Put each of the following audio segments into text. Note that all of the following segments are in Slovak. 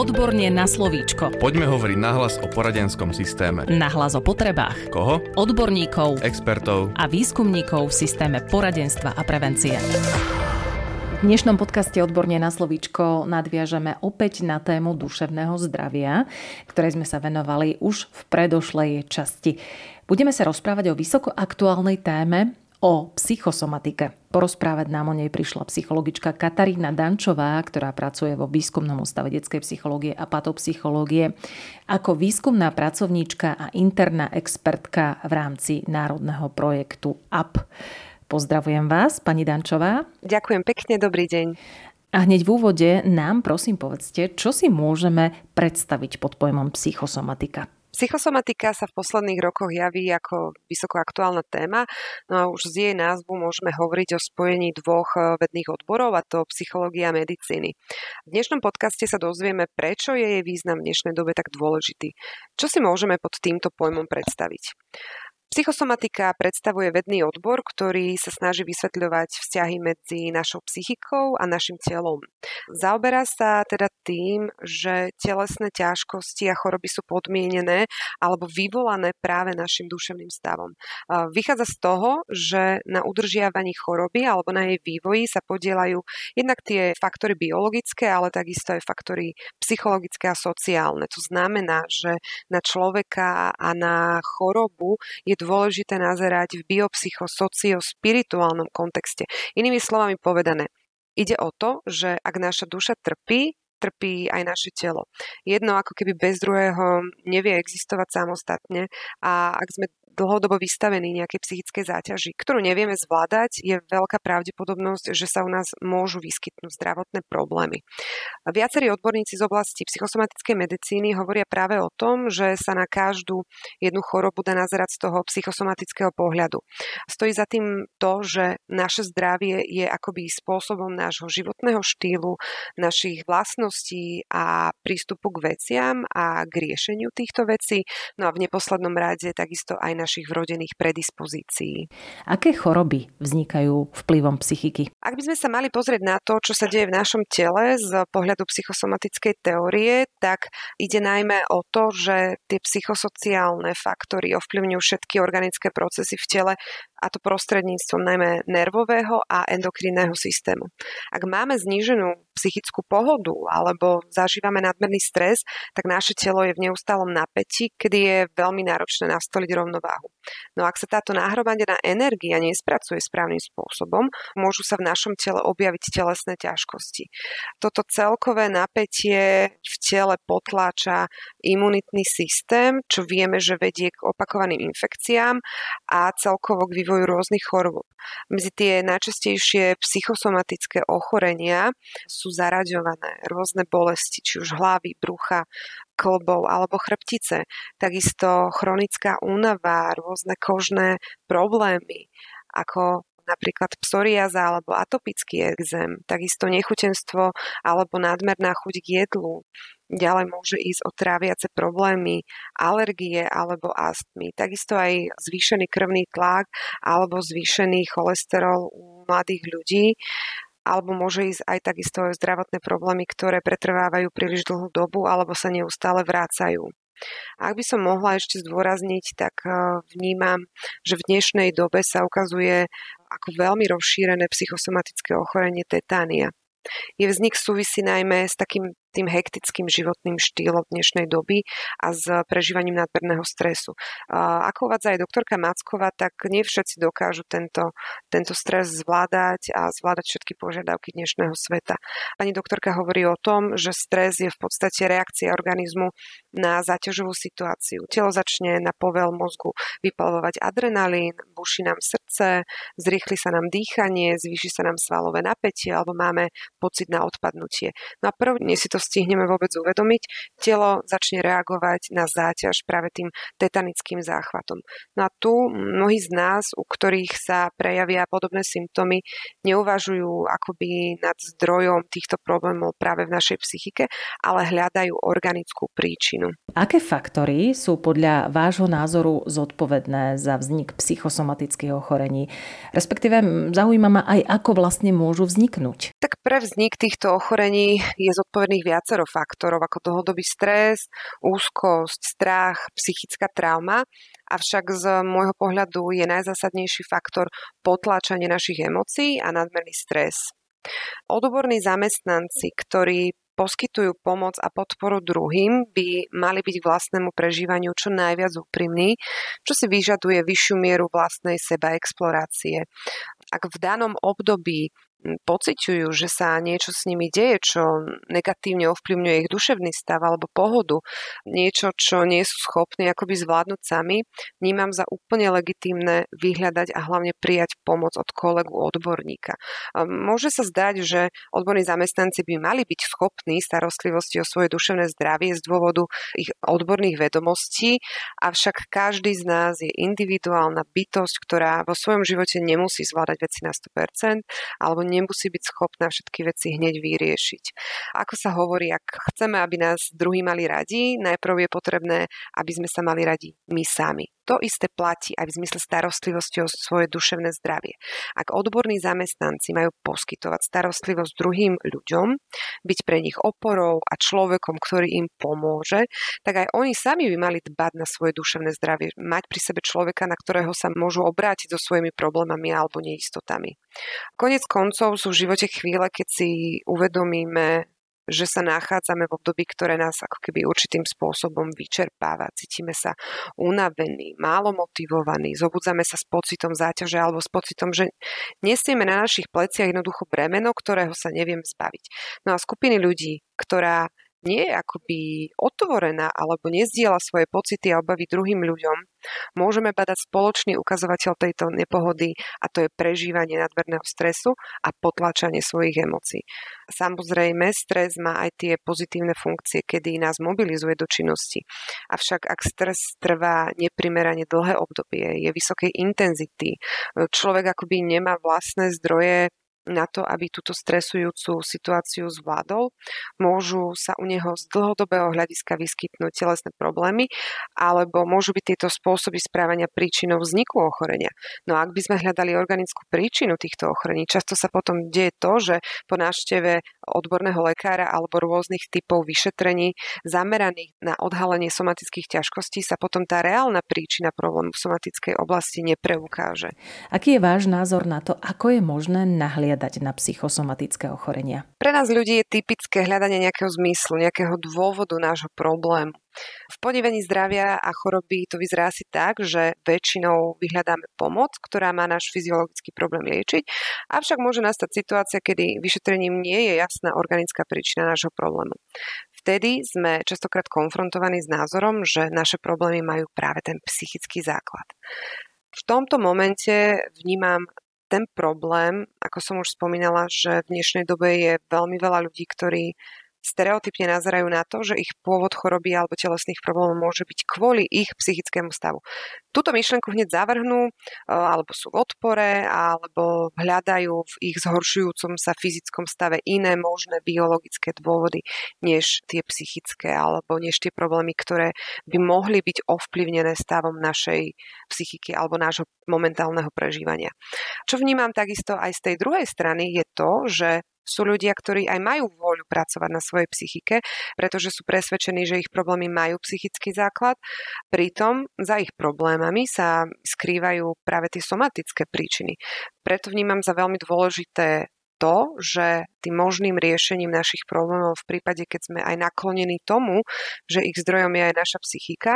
Odborne na slovíčko. Poďme hovoriť nahlas o poradenskom systéme. Nahlas o potrebách. Koho? Odborníkov. Expertov. A výskumníkov v systéme poradenstva a prevencie. V dnešnom podcaste Odborne na slovíčko nadviažeme opäť na tému duševného zdravia, ktorej sme sa venovali už v predošlej časti. Budeme sa rozprávať o vysoko aktuálnej téme o psychosomatike. Porozprávať nám o nej prišla psychologička Katarína Dančová, ktorá pracuje vo výskumnom ústave detskej psychológie a patopsychológie ako výskumná pracovníčka a interná expertka v rámci národného projektu AP. Pozdravujem vás, pani Dančová. Ďakujem pekne, dobrý deň. A hneď v úvode nám prosím povedzte, čo si môžeme predstaviť pod pojmom psychosomatika. Psychosomatika sa v posledných rokoch javí ako vysoko aktuálna téma, no a už z jej názvu môžeme hovoriť o spojení dvoch eh, vedných odborov, a to psychológia a medicíny. V dnešnom podcaste sa dozvieme, prečo je jej význam v dnešnej dobe tak dôležitý. Čo si môžeme pod týmto pojmom predstaviť? Psychosomatika predstavuje vedný odbor, ktorý sa snaží vysvetľovať vzťahy medzi našou psychikou a našim telom. Zaoberá sa teda tým, že telesné ťažkosti a choroby sú podmienené alebo vyvolané práve našim duševným stavom. Vychádza z toho, že na udržiavaní choroby alebo na jej vývoji sa podielajú jednak tie faktory biologické, ale takisto aj faktory psychologické a sociálne. To znamená, že na človeka a na chorobu je dôležité nazerať v biopsychosociospirituálnom kontexte. Inými slovami povedané, ide o to, že ak naša duša trpí, trpí aj naše telo. Jedno ako keby bez druhého nevie existovať samostatne a ak sme dlhodobo vystavení nejakej psychickej záťaži, ktorú nevieme zvládať, je veľká pravdepodobnosť, že sa u nás môžu vyskytnúť zdravotné problémy. Viacerí odborníci z oblasti psychosomatickej medicíny hovoria práve o tom, že sa na každú jednu chorobu dá nazerať z toho psychosomatického pohľadu. Stojí za tým to, že naše zdravie je akoby spôsobom nášho životného štýlu, našich vlastností a prístupu k veciam a k riešeniu týchto vecí, no a v neposlednom rade takisto aj naš našich vrodených predispozícií. Aké choroby vznikajú vplyvom psychiky? Ak by sme sa mali pozrieť na to, čo sa deje v našom tele z pohľadu psychosomatickej teórie, tak ide najmä o to, že tie psychosociálne faktory ovplyvňujú všetky organické procesy v tele a to prostredníctvom najmä nervového a endokrinného systému. Ak máme zníženú psychickú pohodu alebo zažívame nadmerný stres, tak naše telo je v neustálom napätí, kedy je veľmi náročné nastoliť rovnováhu. No ak sa táto nahromadená energia nespracuje správnym spôsobom, môžu sa v našom tele objaviť telesné ťažkosti. Toto celkové napätie v tele potláča imunitný systém, čo vieme, že vedie k opakovaným infekciám a celkovo k vývoju rôznych chorôb. Medzi tie najčastejšie psychosomatické ochorenia sú zaraďované rôzne bolesti, či už hlavy, brucha, klbov alebo chrbtice. Takisto chronická únava, rôzne kožné problémy, ako napríklad psoriaza alebo atopický exém, takisto nechutenstvo alebo nadmerná chuť k jedlu. Ďalej môže ísť o tráviace problémy, alergie alebo astmy. Takisto aj zvýšený krvný tlak alebo zvýšený cholesterol u mladých ľudí alebo môže ísť aj takisto aj zdravotné problémy, ktoré pretrvávajú príliš dlhú dobu alebo sa neustále vrácajú. Ak by som mohla ešte zdôrazniť, tak eh, vnímam, že v dnešnej dobe sa ukazuje ako veľmi rozšírené psychosomatické ochorenie tetánia. Je vznik súvisí najmä s takým tým hektickým životným štýlom dnešnej doby a s prežívaním nadmerného stresu. Ako uvádza aj doktorka Macková, tak nie všetci dokážu tento, tento stres zvládať a zvládať všetky požiadavky dnešného sveta. Pani doktorka hovorí o tom, že stres je v podstate reakcia organizmu na záťažovú situáciu. Telo začne na povel mozgu vypalovať adrenalín, buší nám srdce, zrýchli sa nám dýchanie, zvýši sa nám svalové napätie alebo máme pocit na odpadnutie. No a prvne si to stihneme vôbec uvedomiť, telo začne reagovať na záťaž práve tým tetanickým záchvatom. No a tu mnohí z nás, u ktorých sa prejavia podobné symptómy, neuvažujú akoby nad zdrojom týchto problémov práve v našej psychike, ale hľadajú organickú príčinu. Aké faktory sú podľa vášho názoru zodpovedné za vznik psychosomatických ochorení? Respektíve zaujíma ma aj, ako vlastne môžu vzniknúť. Tak pre vznik týchto ochorení je zodpovedných viacero faktorov ako dlhodobý stres, úzkosť, strach, psychická trauma, avšak z môjho pohľadu je najzásadnejší faktor potláčanie našich emócií a nadmerný stres. Odborní zamestnanci, ktorí poskytujú pomoc a podporu druhým, by mali byť vlastnému prežívaniu čo najviac úprimní, čo si vyžaduje vyššiu mieru vlastnej seba explorácie. Ak v danom období pociťujú, že sa niečo s nimi deje, čo negatívne ovplyvňuje ich duševný stav alebo pohodu, niečo, čo nie sú schopní akoby zvládnuť sami, vnímam za úplne legitímne vyhľadať a hlavne prijať pomoc od kolegu odborníka. Môže sa zdať, že odborní zamestnanci by mali byť schopní starostlivosti o svoje duševné zdravie z dôvodu ich odborných vedomostí, avšak každý z nás je individuálna bytosť, ktorá vo svojom živote nemusí zvládať veci na 100% alebo nemusí byť schopná všetky veci hneď vyriešiť. Ako sa hovorí, ak chceme, aby nás druhí mali radi, najprv je potrebné, aby sme sa mali radi my sami. To isté platí aj v zmysle starostlivosti o svoje duševné zdravie. Ak odborní zamestnanci majú poskytovať starostlivosť druhým ľuďom, byť pre nich oporou a človekom, ktorý im pomôže, tak aj oni sami by mali dbať na svoje duševné zdravie, mať pri sebe človeka, na ktorého sa môžu obrátiť so svojimi problémami alebo neistotami. Konec koncov sú v živote chvíle, keď si uvedomíme, že sa nachádzame v období, ktoré nás ako keby určitým spôsobom vyčerpáva. Cítime sa unavení, málo motivovaní, zobudzame sa s pocitom záťaže alebo s pocitom, že nesieme na našich pleciach jednoducho bremeno, ktorého sa neviem zbaviť. No a skupiny ľudí, ktorá nie je akoby otvorená alebo nezdiela svoje pocity a obavy druhým ľuďom, môžeme badať spoločný ukazovateľ tejto nepohody a to je prežívanie nadmerného stresu a potlačanie svojich emócií. Samozrejme, stres má aj tie pozitívne funkcie, kedy nás mobilizuje do činnosti. Avšak ak stres trvá neprimerane dlhé obdobie, je vysokej intenzity, človek akoby nemá vlastné zdroje na to, aby túto stresujúcu situáciu zvládol. Môžu sa u neho z dlhodobého hľadiska vyskytnúť telesné problémy, alebo môžu byť tieto spôsoby správania príčinou vzniku ochorenia. No a ak by sme hľadali organickú príčinu týchto ochorení, často sa potom deje to, že po návšteve odborného lekára alebo rôznych typov vyšetrení zameraných na odhalenie somatických ťažkostí sa potom tá reálna príčina problému v somatickej oblasti nepreukáže. Aký je váš názor na to, ako je možné nahliadať nahliadať na psychosomatické ochorenia? Pre nás ľudí je typické hľadanie nejakého zmyslu, nejakého dôvodu nášho problému. V podivení zdravia a choroby to vyzerá asi tak, že väčšinou vyhľadáme pomoc, ktorá má náš fyziologický problém liečiť, avšak môže nastať situácia, kedy vyšetrením nie je jasná organická príčina nášho problému. Vtedy sme častokrát konfrontovaní s názorom, že naše problémy majú práve ten psychický základ. V tomto momente vnímam ten problém, ako som už spomínala, že v dnešnej dobe je veľmi veľa ľudí, ktorí stereotypne nazerajú na to, že ich pôvod choroby alebo telesných problémov môže byť kvôli ich psychickému stavu. Túto myšlenku hneď zavrhnú, e, alebo sú v odpore, alebo hľadajú v ich zhoršujúcom sa fyzickom stave iné možné biologické dôvody, než tie psychické, alebo než tie problémy, ktoré by mohli byť ovplyvnené stavom našej psychiky alebo nášho momentálneho prežívania. Čo vnímam takisto aj z tej druhej strany je to, že sú ľudia, ktorí aj majú vôľu pracovať na svojej psychike, pretože sú presvedčení, že ich problémy majú psychický základ. Pritom za ich problémami sa skrývajú práve tie somatické príčiny. Preto vnímam za veľmi dôležité to, že tým možným riešením našich problémov v prípade, keď sme aj naklonení tomu, že ich zdrojom je aj naša psychika,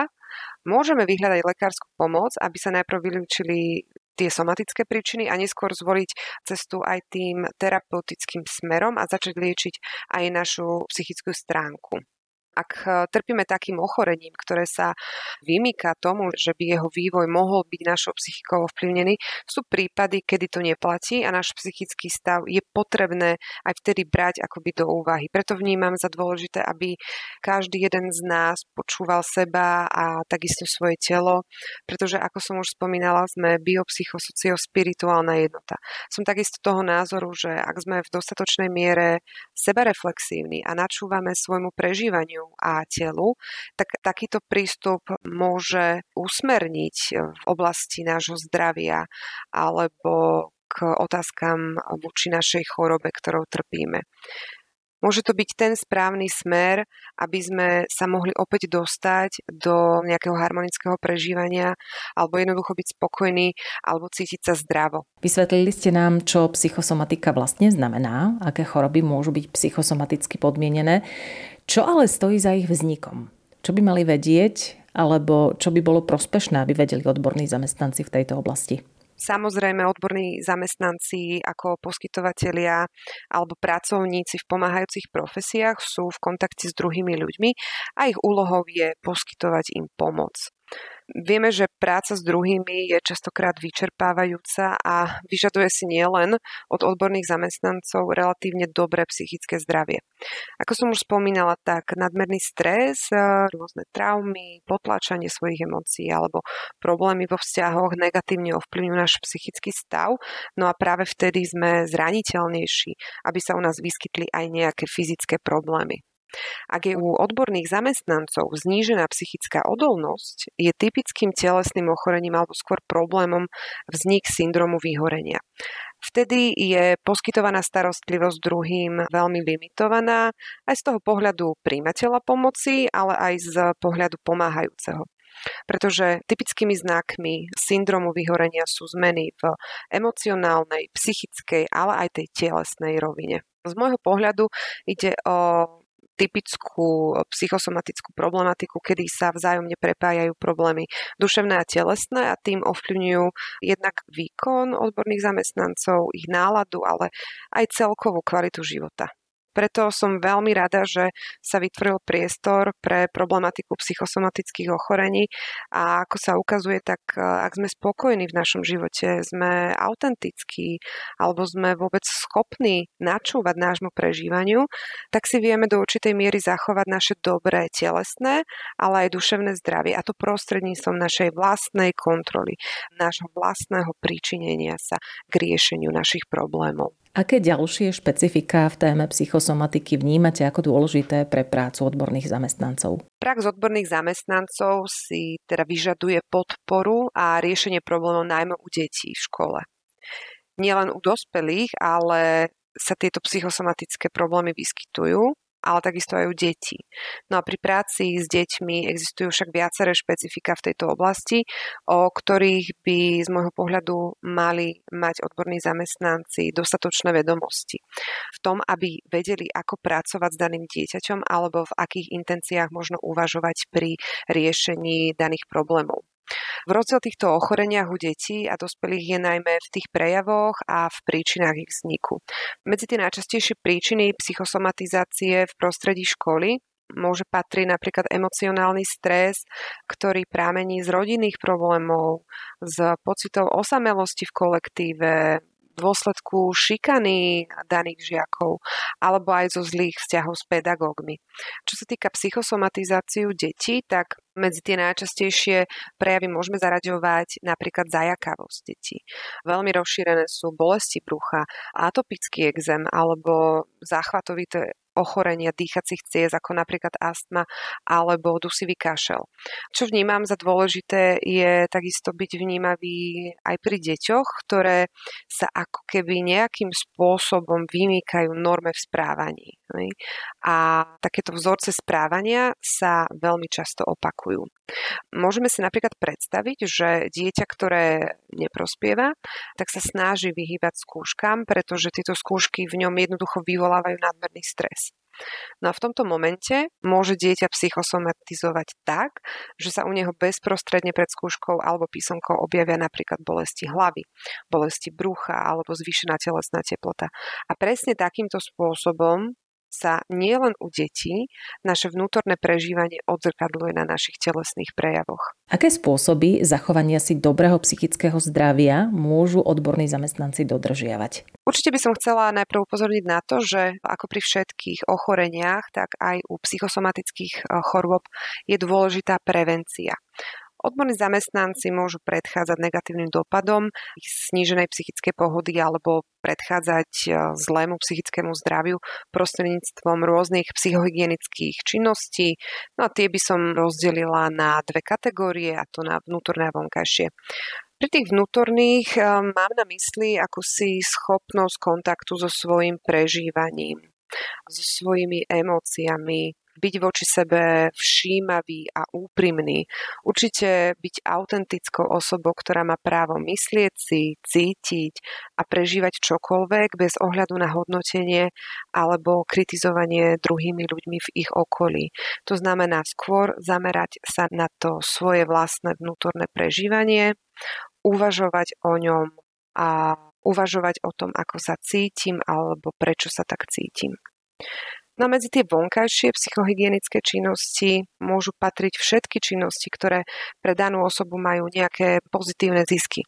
môžeme vyhľadať lekárskú pomoc, aby sa najprv vylúčili tie somatické príčiny a neskôr zvoliť cestu aj tým terapeutickým smerom a začať liečiť aj našu psychickú stránku. Ak e, trpíme takým ochorením, ktoré sa vymýka tomu, že by jeho vývoj mohol byť našou psychikou ovplyvnený, sú prípady, kedy to neplatí a náš psychický stav je potrebné aj vtedy brať akoby do úvahy. Preto vnímam za dôležité, aby každý jeden z nás počúval seba a takisto svoje telo, pretože ako som už spomínala, sme biopsychosociospirituálna jednota. Som takisto toho názoru, že ak sme v dostatočnej miere sebareflexívni a načúvame svojmu prežívaniu a telu, tak takýto prístup môže usmerniť v oblasti nášho zdravia alebo k otázkam voči našej chorobe, ktorou trpíme. Môže to byť ten správny smer, aby sme sa mohli opäť dostať do nejakého harmonického prežívania alebo jednoducho byť spokojní alebo cítiť sa zdravo. Vysvetlili ste nám, čo psychosomatika vlastne znamená, aké choroby môžu byť psychosomaticky podmienené, čo ale stojí za ich vznikom. Čo by mali vedieť, alebo čo by bolo prospešné, aby vedeli odborní zamestnanci v tejto oblasti? Samozrejme, odborní zamestnanci ako poskytovatelia alebo pracovníci v pomáhajúcich profesiách sú v kontakte s druhými ľuďmi a ich úlohou je poskytovať im pomoc. Vieme, že práca s druhými je častokrát vyčerpávajúca a vyžaduje si nielen od odborných zamestnancov relatívne dobré psychické zdravie. Ako som už spomínala, tak nadmerný stres, rôzne traumy, potláčanie svojich emócií alebo problémy vo vzťahoch negatívne ovplyvňujú náš psychický stav, no a práve vtedy sme zraniteľnejší, aby sa u nás vyskytli aj nejaké fyzické problémy. Ak je u odborných zamestnancov znížená psychická odolnosť, je typickým telesným ochorením alebo skôr problémom vznik syndromu vyhorenia. Vtedy je poskytovaná starostlivosť druhým veľmi limitovaná aj z toho pohľadu príjmateľa pomoci, ale aj z pohľadu pomáhajúceho pretože typickými znakmi syndromu vyhorenia sú zmeny v emocionálnej, psychickej, ale aj tej telesnej rovine. Z môjho pohľadu ide o typickú psychosomatickú problematiku, kedy sa vzájomne prepájajú problémy duševné a telesné a tým ovplyvňujú jednak výkon odborných zamestnancov, ich náladu, ale aj celkovú kvalitu života. Preto som veľmi rada, že sa vytvoril priestor pre problematiku psychosomatických ochorení a ako sa ukazuje, tak e, ak sme spokojní v našom živote, sme autentickí alebo sme vôbec schopní načúvať nášmu prežívaniu, tak si vieme do určitej miery zachovať naše dobré telesné, ale aj duševné zdravie a to prostredníctvom našej vlastnej kontroly, nášho vlastného príčinenia sa k riešeniu našich problémov. Aké ďalšie špecifika v téme psychosomatiky vnímate ako dôležité pre prácu odborných zamestnancov? Prax odborných zamestnancov si teda vyžaduje podporu a riešenie problémov najmä u detí v škole. Nielen u dospelých, ale sa tieto psychosomatické problémy vyskytujú ale takisto aj u detí. No a pri práci s deťmi existujú však viaceré špecifika v tejto oblasti, o ktorých by z môjho pohľadu mali mať odborní zamestnanci dostatočné vedomosti. V tom, aby vedeli, ako pracovať s daným dieťaťom alebo v akých intenciách možno uvažovať pri riešení daných problémov. V rozdiel týchto ochoreniach u detí a dospelých je najmä v tých prejavoch a v príčinách ich vzniku. Medzi tie najčastejšie príčiny psychosomatizácie v prostredí školy môže patriť napríklad emocionálny stres, ktorý prámení z rodinných problémov, z pocitov osamelosti v kolektíve, dôsledku šikany daných žiakov alebo aj zo zlých vzťahov s pedagógmi. Čo sa týka psychosomatizáciu detí, tak medzi tie najčastejšie prejavy môžeme zaraďovať napríklad zajakavosť detí. Veľmi rozšírené sú bolesti brucha, atopický exém alebo záchvatovité ochorenia dýchacích ciest, ako napríklad astma alebo dusivý kašel. Čo vnímam za dôležité je takisto byť vnímavý aj pri deťoch, ktoré sa ako keby nejakým spôsobom vymýkajú norme v správaní. A takéto vzorce správania sa veľmi často opakujú. Môžeme si napríklad predstaviť, že dieťa, ktoré neprospieva, tak sa snaží vyhýbať skúškam, pretože tieto skúšky v ňom jednoducho vyvolávajú nadmerný stres. No a v tomto momente môže dieťa psychosomatizovať tak, že sa u neho bezprostredne pred skúškou alebo písomkou objavia napríklad bolesti hlavy, bolesti brucha alebo zvýšená telesná teplota. A presne takýmto spôsobom sa nielen u detí naše vnútorné prežívanie odzrkadluje na našich telesných prejavoch. Aké spôsoby zachovania si dobrého psychického zdravia môžu odborní zamestnanci dodržiavať? Určite by som chcela najprv upozorniť na to, že ako pri všetkých ochoreniach, tak aj u psychosomatických eh, chorôb je dôležitá prevencia. Odborní zamestnanci môžu predchádzať negatívnym dopadom sníženej psychickej pohody alebo predchádzať e, zlému psychickému zdraviu prostredníctvom rôznych psychohygienických činností. No a tie by som rozdelila na dve kategórie, a to na vnútorné a vonkajšie. Pri tých vnútorných e, mám na mysli akúsi schopnosť kontaktu so svojim prežívaním so svojimi emóciami, byť voči sebe všímavý a úprimný. Určite byť autentickou osobou, ktorá má právo myslieť si, cítiť a prežívať čokoľvek bez ohľadu na hodnotenie alebo kritizovanie druhými ľuďmi v ich okolí. To znamená skôr zamerať sa na to svoje vlastné vnútorné prežívanie, uvažovať o ňom a uvažovať o tom, ako sa cítim alebo prečo sa tak cítim. No medzi tie vonkajšie psychohygienické činnosti môžu patriť všetky činnosti, ktoré pre danú osobu majú nejaké pozitívne zisky.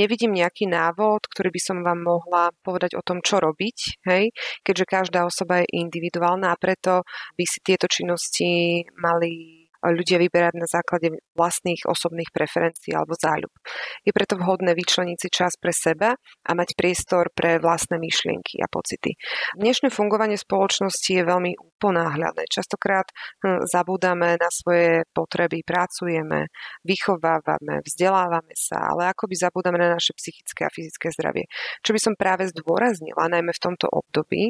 Nevidím nejaký návod, ktorý by som vám mohla povedať o tom, čo robiť, hej? keďže každá osoba je individuálna a preto by si tieto činnosti mali ľudia vyberať na základe vlastných osobných preferencií alebo záľub. Je preto vhodné vyčleniť si čas pre seba a mať priestor pre vlastné myšlienky a pocity. Dnešné fungovanie spoločnosti je veľmi uponáhľadné. Častokrát hm, zabúdame na svoje potreby, pracujeme, vychovávame, vzdelávame sa, ale akoby zabúdame na naše psychické a fyzické zdravie. Čo by som práve zdôraznila, najmä v tomto období,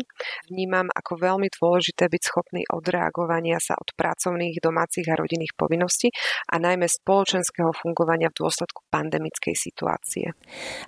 vnímam ako veľmi dôležité byť schopný odreagovania sa od pracovných, domácich a rodinných povinností a najmä spoločenského fungovania v dôsledku pandemickej situácie.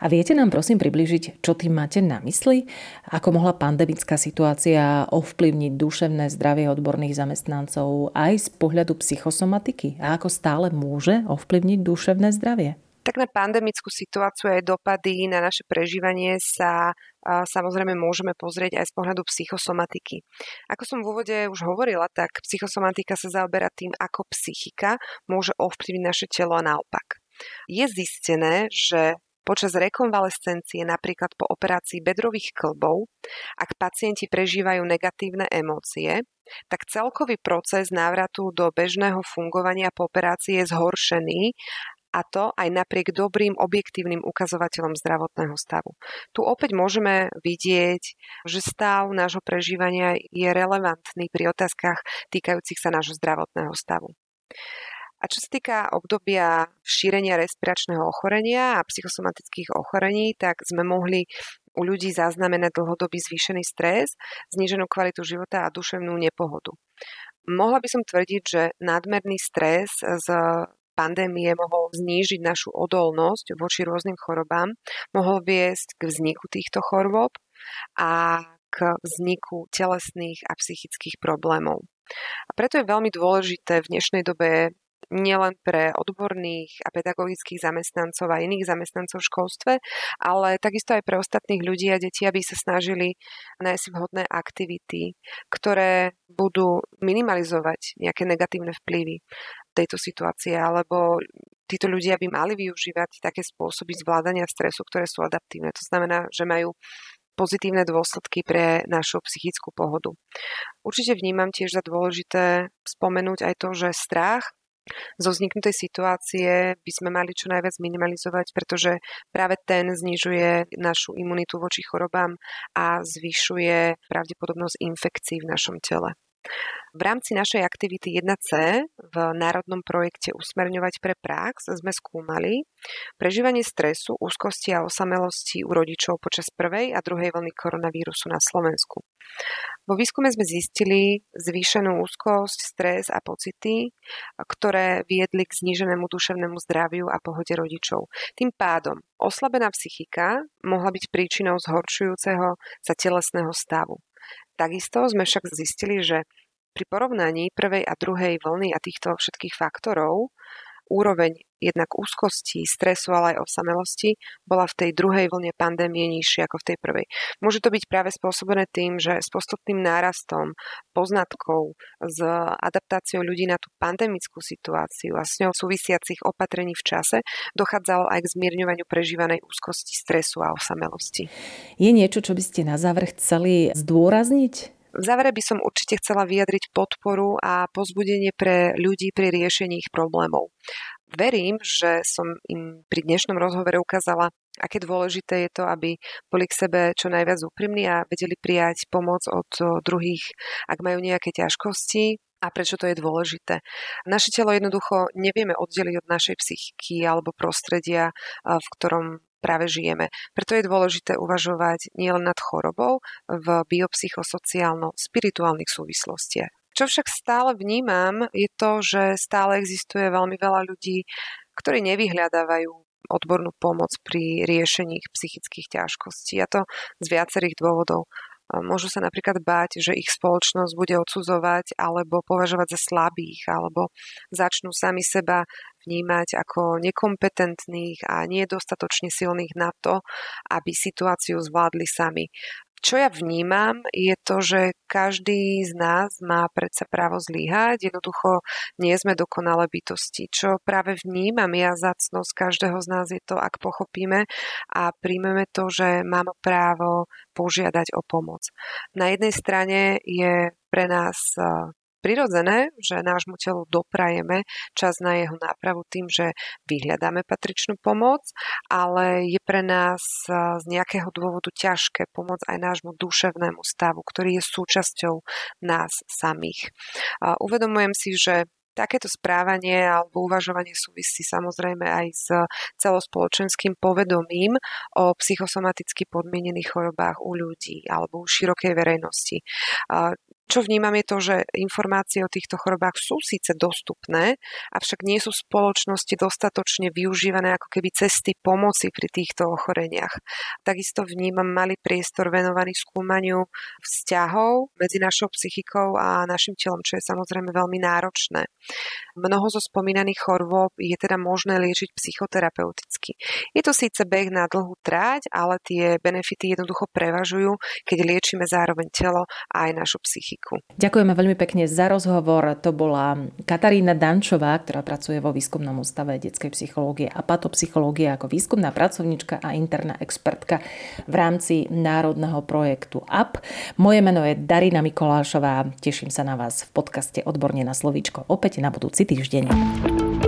A viete nám prosím približiť, čo tým máte na mysli? Ako mohla pandemická situácia ovplyvniť duševné zdravie odborných zamestnancov aj z pohľadu psychosomatiky? A ako stále môže ovplyvniť duševné zdravie? Tak na pandemickú situáciu aj dopady na naše prežívanie sa samozrejme môžeme pozrieť aj z pohľadu psychosomatiky. Ako som v úvode už hovorila, tak psychosomatika sa zaoberá tým, ako psychika môže ovplyvniť naše telo a naopak. Je zistené, že počas rekonvalescencie, napríklad po operácii bedrových klbov, ak pacienti prežívajú negatívne emócie, tak celkový proces návratu do bežného fungovania po operácii je zhoršený a to aj napriek dobrým objektívnym ukazovateľom zdravotného stavu. Tu opäť môžeme vidieť, že stav nášho prežívania je relevantný pri otázkach týkajúcich sa nášho zdravotného stavu. A čo sa týka obdobia šírenia respiračného ochorenia a psychosomatických ochorení, tak sme mohli u ľudí zaznamenať dlhodobý zvýšený stres, zníženú kvalitu života a duševnú nepohodu. Mohla by som tvrdiť, že nadmerný stres z pandémie mohol znížiť našu odolnosť voči rôznym chorobám, mohol viesť k vzniku týchto chorôb a k vzniku telesných a psychických problémov. A preto je veľmi dôležité v dnešnej dobe nielen pre odborných a pedagogických zamestnancov a iných zamestnancov v školstve, ale takisto aj pre ostatných ľudí a deti, aby sa snažili nájsť vhodné aktivity, ktoré budú minimalizovať nejaké negatívne vplyvy tejto situácie, alebo títo ľudia by mali využívať také spôsoby zvládania stresu, ktoré sú adaptívne. To znamená, že majú pozitívne dôsledky pre našu psychickú pohodu. Určite vnímam tiež za dôležité spomenúť aj to, že strach zo vzniknutej situácie by sme mali čo najviac minimalizovať, pretože práve ten znižuje našu imunitu voči chorobám a zvyšuje pravdepodobnosť infekcií v našom tele. V rámci našej aktivity 1C v národnom projekte Usmerňovať pre prax sme skúmali prežívanie stresu, úzkosti a osamelosti u rodičov počas prvej a druhej vlny koronavírusu na Slovensku. Vo výskume sme zistili zvýšenú úzkosť, stres a pocity, ktoré viedli k zníženému duševnému zdraviu a pohode rodičov. Tým pádom oslabená psychika mohla byť príčinou zhoršujúceho sa telesného stavu. Takisto sme však zistili, že pri porovnaní prvej a druhej vlny a týchto všetkých faktorov úroveň jednak úzkosti, stresu, ale aj osamelosti bola v tej druhej vlne pandémie nižšia ako v tej prvej. Môže to byť práve spôsobené tým, že s postupným nárastom poznatkov, s adaptáciou ľudí na tú pandemickú situáciu a s ňou súvisiacich opatrení v čase dochádzalo aj k zmierňovaniu prežívanej úzkosti, stresu a osamelosti. Je niečo, čo by ste na záver chceli zdôrazniť? V závere by som určite chcela vyjadriť podporu a pozbudenie pre ľudí pri riešení ich problémov. Verím, že som im pri dnešnom rozhovore ukázala, aké dôležité je to, aby boli k sebe čo najviac úprimní a vedeli prijať pomoc od druhých, ak majú nejaké ťažkosti, a prečo to je dôležité. Naše telo jednoducho nevieme oddeliť od našej psychiky alebo prostredia, v ktorom práve žijeme. Preto je dôležité uvažovať nielen nad chorobou v biopsychosociálno-spirituálnych súvislostiach. Čo však stále vnímam, je to, že stále existuje veľmi veľa ľudí, ktorí nevyhľadávajú odbornú pomoc pri riešení ich psychických ťažkostí. A to z viacerých dôvodov. Môžu sa napríklad báť, že ich spoločnosť bude odsudzovať alebo považovať za slabých, alebo začnú sami seba vnímať ako nekompetentných a nedostatočne silných na to, aby situáciu zvládli sami. Čo ja vnímam, je to, že každý z nás má predsa právo zlyhať, jednoducho nie sme dokonalé bytosti. Čo práve vnímam ja zacnosť každého z nás je to, ak pochopíme a príjmeme to, že máme právo požiadať o pomoc. Na jednej strane je pre nás prirodzené, že nášmu telu doprajeme čas na jeho nápravu tým, že vyhľadáme patričnú pomoc, ale je pre nás z nejakého dôvodu ťažké pomôcť aj nášmu duševnému stavu, ktorý je súčasťou nás samých. Uvedomujem si, že Takéto správanie alebo uvažovanie súvisí samozrejme aj s celospoločenským povedomím o psychosomaticky podmienených chorobách u ľudí alebo u širokej verejnosti. Čo vnímam je to, že informácie o týchto chorobách sú síce dostupné, avšak nie sú v spoločnosti dostatočne využívané ako keby cesty pomoci pri týchto ochoreniach. Takisto vnímam malý priestor venovaný skúmaniu vzťahov medzi našou psychikou a našim telom, čo je samozrejme veľmi náročné. Mnoho zo spomínaných chorôb je teda možné liečiť psychoterapeuticky. Je to síce beh na dlhú tráť, ale tie benefity jednoducho prevažujú, keď liečime zároveň telo a aj našu psychiku jazyku. Ďakujeme veľmi pekne za rozhovor. To bola Katarína Dančová, ktorá pracuje vo výskumnom ústave detskej psychológie a patopsychológie ako výskumná pracovnička a interná expertka v rámci národného projektu AP. Moje meno je Darina Mikolášová. Teším sa na vás v podcaste Odborne na slovíčko opäť na budúci týždeň.